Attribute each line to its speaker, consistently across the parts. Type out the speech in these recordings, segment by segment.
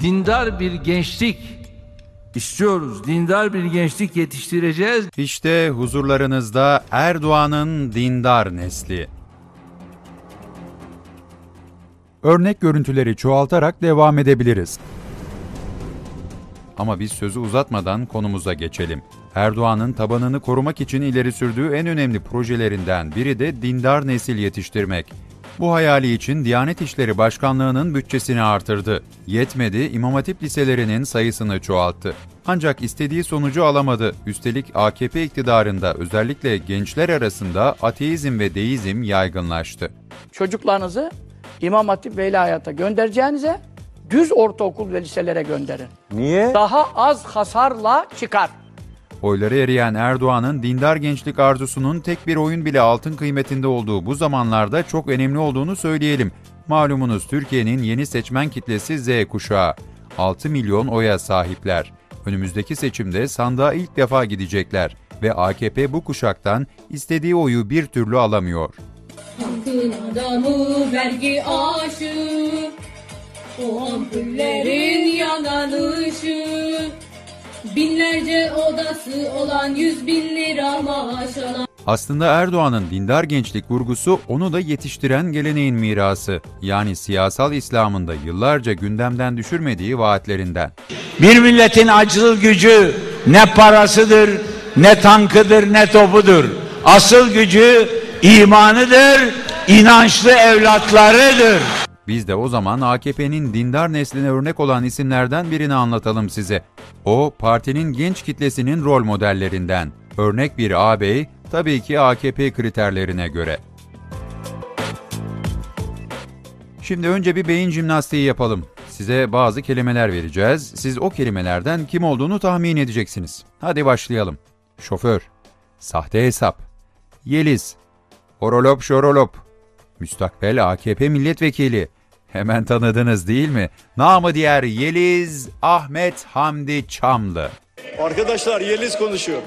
Speaker 1: dindar bir gençlik istiyoruz. Dindar bir gençlik yetiştireceğiz.
Speaker 2: İşte huzurlarınızda Erdoğan'ın dindar nesli. Örnek görüntüleri çoğaltarak devam edebiliriz. Ama biz sözü uzatmadan konumuza geçelim. Erdoğan'ın tabanını korumak için ileri sürdüğü en önemli projelerinden biri de dindar nesil yetiştirmek. Bu hayali için Diyanet İşleri Başkanlığı'nın bütçesini artırdı. Yetmedi, İmam Hatip liselerinin sayısını çoğalttı. Ancak istediği sonucu alamadı. Üstelik AKP iktidarında özellikle gençler arasında ateizm ve deizm yaygınlaştı.
Speaker 3: Çocuklarınızı İmam Hatip ve İlahiyat'a göndereceğinize düz ortaokul ve liselere gönderin.
Speaker 4: Niye?
Speaker 3: Daha az hasarla çıkar.
Speaker 2: Oyları eriyen Erdoğan'ın dindar gençlik arzusunun tek bir oyun bile altın kıymetinde olduğu bu zamanlarda çok önemli olduğunu söyleyelim. Malumunuz Türkiye'nin yeni seçmen kitlesi Z kuşağı. 6 milyon oya sahipler. Önümüzdeki seçimde sandığa ilk defa gidecekler ve AKP bu kuşaktan istediği oyu bir türlü alamıyor.
Speaker 5: Halkın adamı vergi aşı O ampullerin yanan Binlerce odası olan yüz bin lira maaş alan
Speaker 2: Aslında Erdoğan'ın dindar gençlik vurgusu onu da yetiştiren geleneğin mirası. Yani siyasal İslam'ın da yıllarca gündemden düşürmediği vaatlerinden.
Speaker 6: Bir milletin acıl gücü ne parasıdır, ne tankıdır, ne topudur. Asıl gücü imanıdır, inançlı evlatlarıdır.
Speaker 2: Biz de o zaman AKP'nin dindar nesline örnek olan isimlerden birini anlatalım size. O, partinin genç kitlesinin rol modellerinden. Örnek bir ağabey, tabii ki AKP kriterlerine göre. Şimdi önce bir beyin jimnastiği yapalım. Size bazı kelimeler vereceğiz. Siz o kelimelerden kim olduğunu tahmin edeceksiniz. Hadi başlayalım. Şoför, sahte hesap, Yeliz, Orolop şorolop, müstakbel AKP milletvekili. Hemen tanıdınız değil mi? Namı diğer Yeliz Ahmet Hamdi Çamlı.
Speaker 7: Arkadaşlar Yeliz konuşuyor.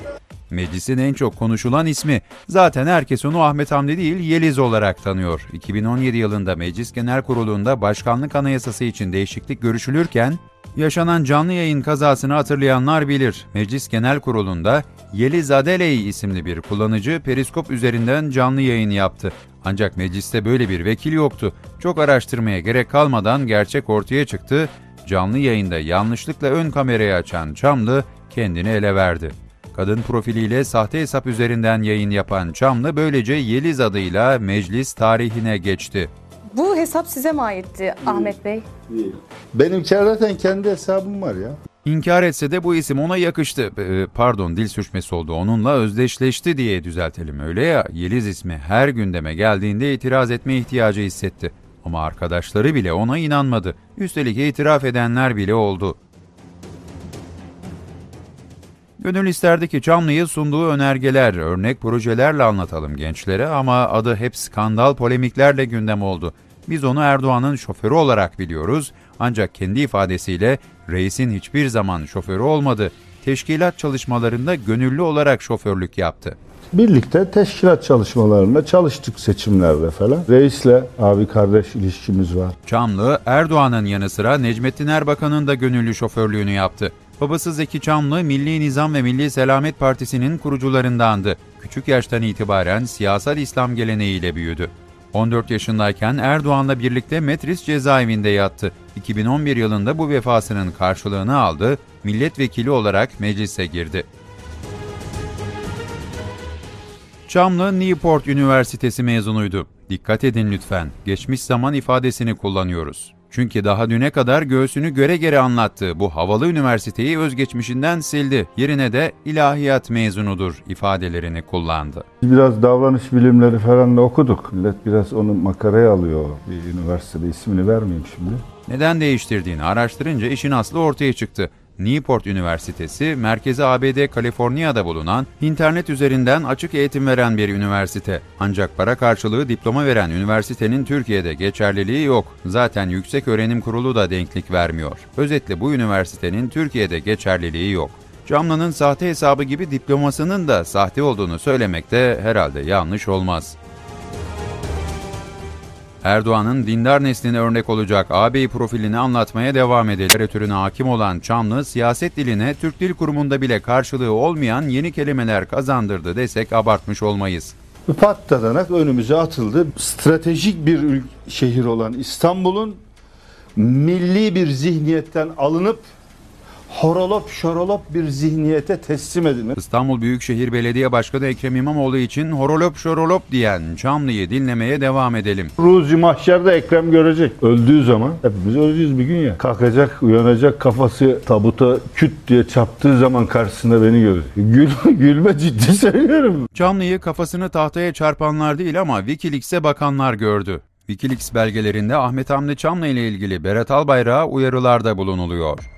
Speaker 2: Meclisin en çok konuşulan ismi. Zaten herkes onu Ahmet Hamdi değil Yeliz olarak tanıyor. 2017 yılında Meclis Genel Kurulu'nda başkanlık anayasası için değişiklik görüşülürken yaşanan canlı yayın kazasını hatırlayanlar bilir. Meclis Genel Kurulu'nda Yeliz Adeley isimli bir kullanıcı periskop üzerinden canlı yayın yaptı. Ancak mecliste böyle bir vekil yoktu. Çok araştırmaya gerek kalmadan gerçek ortaya çıktı. Canlı yayında yanlışlıkla ön kamerayı açan Çamlı kendini ele verdi. Kadın profiliyle sahte hesap üzerinden yayın yapan Çamlı böylece Yeliz adıyla meclis tarihine geçti.
Speaker 8: Bu hesap size mi aitti Ahmet Bey?
Speaker 9: Benim zaten kendi hesabım var ya.
Speaker 2: İnkar etse de bu isim ona yakıştı. Ee, pardon dil sürçmesi oldu. Onunla özdeşleşti diye düzeltelim. Öyle ya Yeliz ismi her gündeme geldiğinde itiraz etme ihtiyacı hissetti. Ama arkadaşları bile ona inanmadı. Üstelik itiraf edenler bile oldu. Gönül isterdi ki Çamlı'yı sunduğu önergeler, örnek projelerle anlatalım gençlere ama adı hep skandal polemiklerle gündem oldu. Biz onu Erdoğan'ın şoförü olarak biliyoruz ancak kendi ifadesiyle reisin hiçbir zaman şoförü olmadı. Teşkilat çalışmalarında gönüllü olarak şoförlük yaptı.
Speaker 9: Birlikte teşkilat çalışmalarında çalıştık seçimlerde falan. Reisle abi kardeş ilişkimiz var.
Speaker 2: Çamlı, Erdoğan'ın yanı sıra Necmettin Erbakan'ın da gönüllü şoförlüğünü yaptı. Babası Zeki Çamlı, Milli Nizam ve Milli Selamet Partisi'nin kurucularındandı. Küçük yaştan itibaren siyasal İslam geleneğiyle büyüdü. 14 yaşındayken Erdoğan'la birlikte Metris cezaevinde yattı. 2011 yılında bu vefasının karşılığını aldı, milletvekili olarak meclise girdi. Çamlı Newport Üniversitesi mezunuydu. Dikkat edin lütfen, geçmiş zaman ifadesini kullanıyoruz. Çünkü daha düne kadar göğsünü göre göre anlattığı bu havalı üniversiteyi özgeçmişinden sildi. Yerine de ilahiyat mezunudur ifadelerini kullandı.
Speaker 9: Biraz davranış bilimleri falan da okuduk. Millet biraz onu makaraya alıyor. Bir üniversitede ismini vermeyeyim şimdi.
Speaker 2: Neden değiştirdiğini araştırınca işin aslı ortaya çıktı. Newport Üniversitesi, merkezi ABD Kaliforniya'da bulunan internet üzerinden açık eğitim veren bir üniversite. Ancak para karşılığı diploma veren üniversitenin Türkiye'de geçerliliği yok. Zaten Yüksek Öğrenim Kurulu da denklik vermiyor. Özetle bu üniversitenin Türkiye'de geçerliliği yok. Camlı'nın sahte hesabı gibi diplomasının da sahte olduğunu söylemek de herhalde yanlış olmaz. Erdoğan'ın dindar nesline örnek olacak ağabey profilini anlatmaya devam edelim. Literatürüne hakim olan Çamlı, siyaset diline Türk Dil Kurumu'nda bile karşılığı olmayan yeni kelimeler kazandırdı desek abartmış olmayız.
Speaker 9: Patlanarak önümüze atıldı. Stratejik bir şehir olan İstanbul'un milli bir zihniyetten alınıp horolop şorolop bir zihniyete teslim edilmesi.
Speaker 2: İstanbul Büyükşehir Belediye Başkanı Ekrem İmamoğlu için horolop şorolop diyen Çamlı'yı dinlemeye devam edelim.
Speaker 9: Ruzi mahşerde Ekrem görecek. Öldüğü zaman hepimiz öleceğiz bir gün ya. Kalkacak, uyanacak, kafası tabuta küt diye çarptığı zaman karşısında beni görecek. Gül, gülme ciddi söylüyorum.
Speaker 2: Çamlı'yı kafasını tahtaya çarpanlar değil ama Wikileaks'e bakanlar gördü. Wikileaks belgelerinde Ahmet Hamdi Çamlı ile ilgili Berat Albayrak'a uyarılarda bulunuluyor.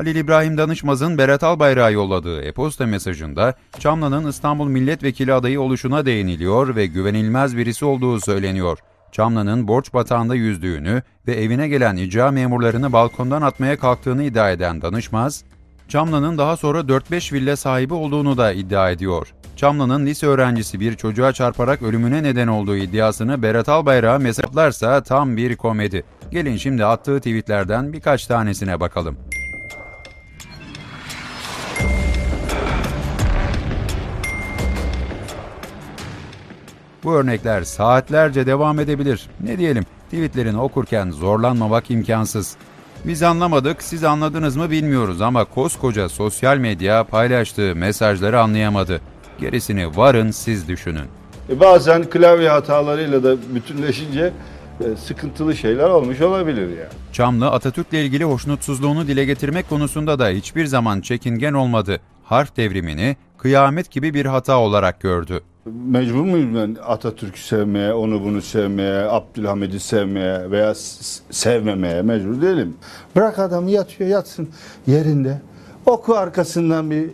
Speaker 2: Halil İbrahim Danışmaz'ın Berat Albayrak'a yolladığı e-posta mesajında Çamlı'nın İstanbul Milletvekili adayı oluşuna değiniliyor ve güvenilmez birisi olduğu söyleniyor. Çamlı'nın borç batağında yüzdüğünü ve evine gelen icra memurlarını balkondan atmaya kalktığını iddia eden Danışmaz, Çamlı'nın daha sonra 4-5 villa sahibi olduğunu da iddia ediyor. Çamlı'nın lise öğrencisi bir çocuğa çarparak ölümüne neden olduğu iddiasını Berat Albayrak'a mesajlarsa tam bir komedi. Gelin şimdi attığı tweetlerden birkaç tanesine bakalım. Bu örnekler saatlerce devam edebilir. Ne diyelim, tweetlerini okurken zorlanmamak imkansız. Biz anlamadık, siz anladınız mı bilmiyoruz ama koskoca sosyal medya paylaştığı mesajları anlayamadı. Gerisini varın siz düşünün.
Speaker 9: E bazen klavye hatalarıyla da bütünleşince e, sıkıntılı şeyler olmuş olabilir yani.
Speaker 2: Çamlı Atatürk'le ilgili hoşnutsuzluğunu dile getirmek konusunda da hiçbir zaman çekingen olmadı. Harf devrimini kıyamet gibi bir hata olarak gördü.
Speaker 9: Mecbur muyum ben Atatürk'ü sevmeye, onu bunu sevmeye, Abdülhamid'i sevmeye veya sevmemeye mecbur değilim. Bırak adam yatıyor yatsın yerinde. Oku arkasından bir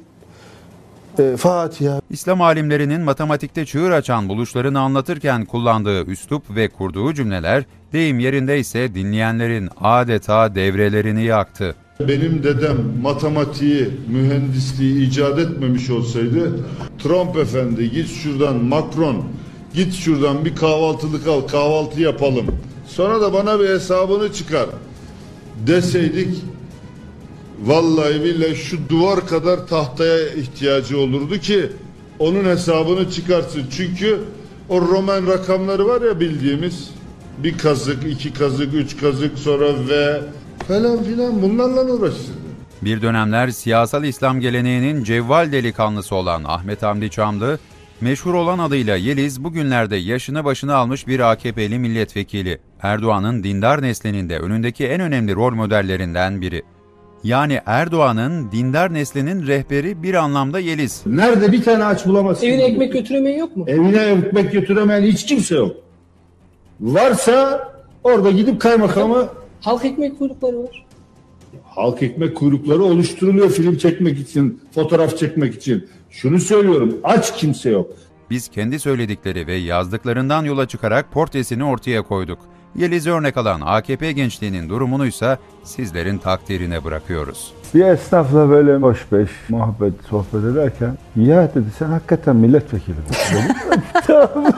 Speaker 9: e, Fatiha.
Speaker 2: İslam alimlerinin matematikte çığır açan buluşlarını anlatırken kullandığı üslup ve kurduğu cümleler deyim yerindeyse dinleyenlerin adeta devrelerini yaktı.
Speaker 4: Benim dedem matematiği, mühendisliği icat etmemiş olsaydı Trump efendi git şuradan Macron git şuradan bir kahvaltılık al kahvaltı yapalım. Sonra da bana bir hesabını çıkar deseydik vallahi billahi şu duvar kadar tahtaya ihtiyacı olurdu ki onun hesabını çıkarsın. Çünkü o Roman rakamları var ya bildiğimiz bir kazık, iki kazık, üç kazık sonra ve falan filan bunlarla uğraştırdı.
Speaker 2: Bir dönemler siyasal İslam geleneğinin cevval delikanlısı olan Ahmet Hamdi Çamlı, meşhur olan adıyla Yeliz bugünlerde yaşını başına almış bir AKP'li milletvekili. Erdoğan'ın dindar neslinin önündeki en önemli rol modellerinden biri. Yani Erdoğan'ın dindar neslinin rehberi bir anlamda Yeliz.
Speaker 10: Nerede bir tane aç bulamazsın.
Speaker 11: Evine ekmek götüremeyen yok mu?
Speaker 10: Evine ekmek götüremeyen hiç kimse yok. Varsa orada gidip kaymakamı
Speaker 11: Halk ekmek kuyrukları var.
Speaker 10: halk ekmek kuyrukları oluşturuluyor film çekmek için, fotoğraf çekmek için. Şunu söylüyorum aç kimse yok.
Speaker 2: Biz kendi söyledikleri ve yazdıklarından yola çıkarak portresini ortaya koyduk. Yeliz'i örnek alan AKP gençliğinin durumunuysa sizlerin takdirine bırakıyoruz.
Speaker 9: Bir esnafla böyle hoş beş muhabbet sohbet ederken ya dedi sen hakikaten milletvekili misin?" Dedim. tamam.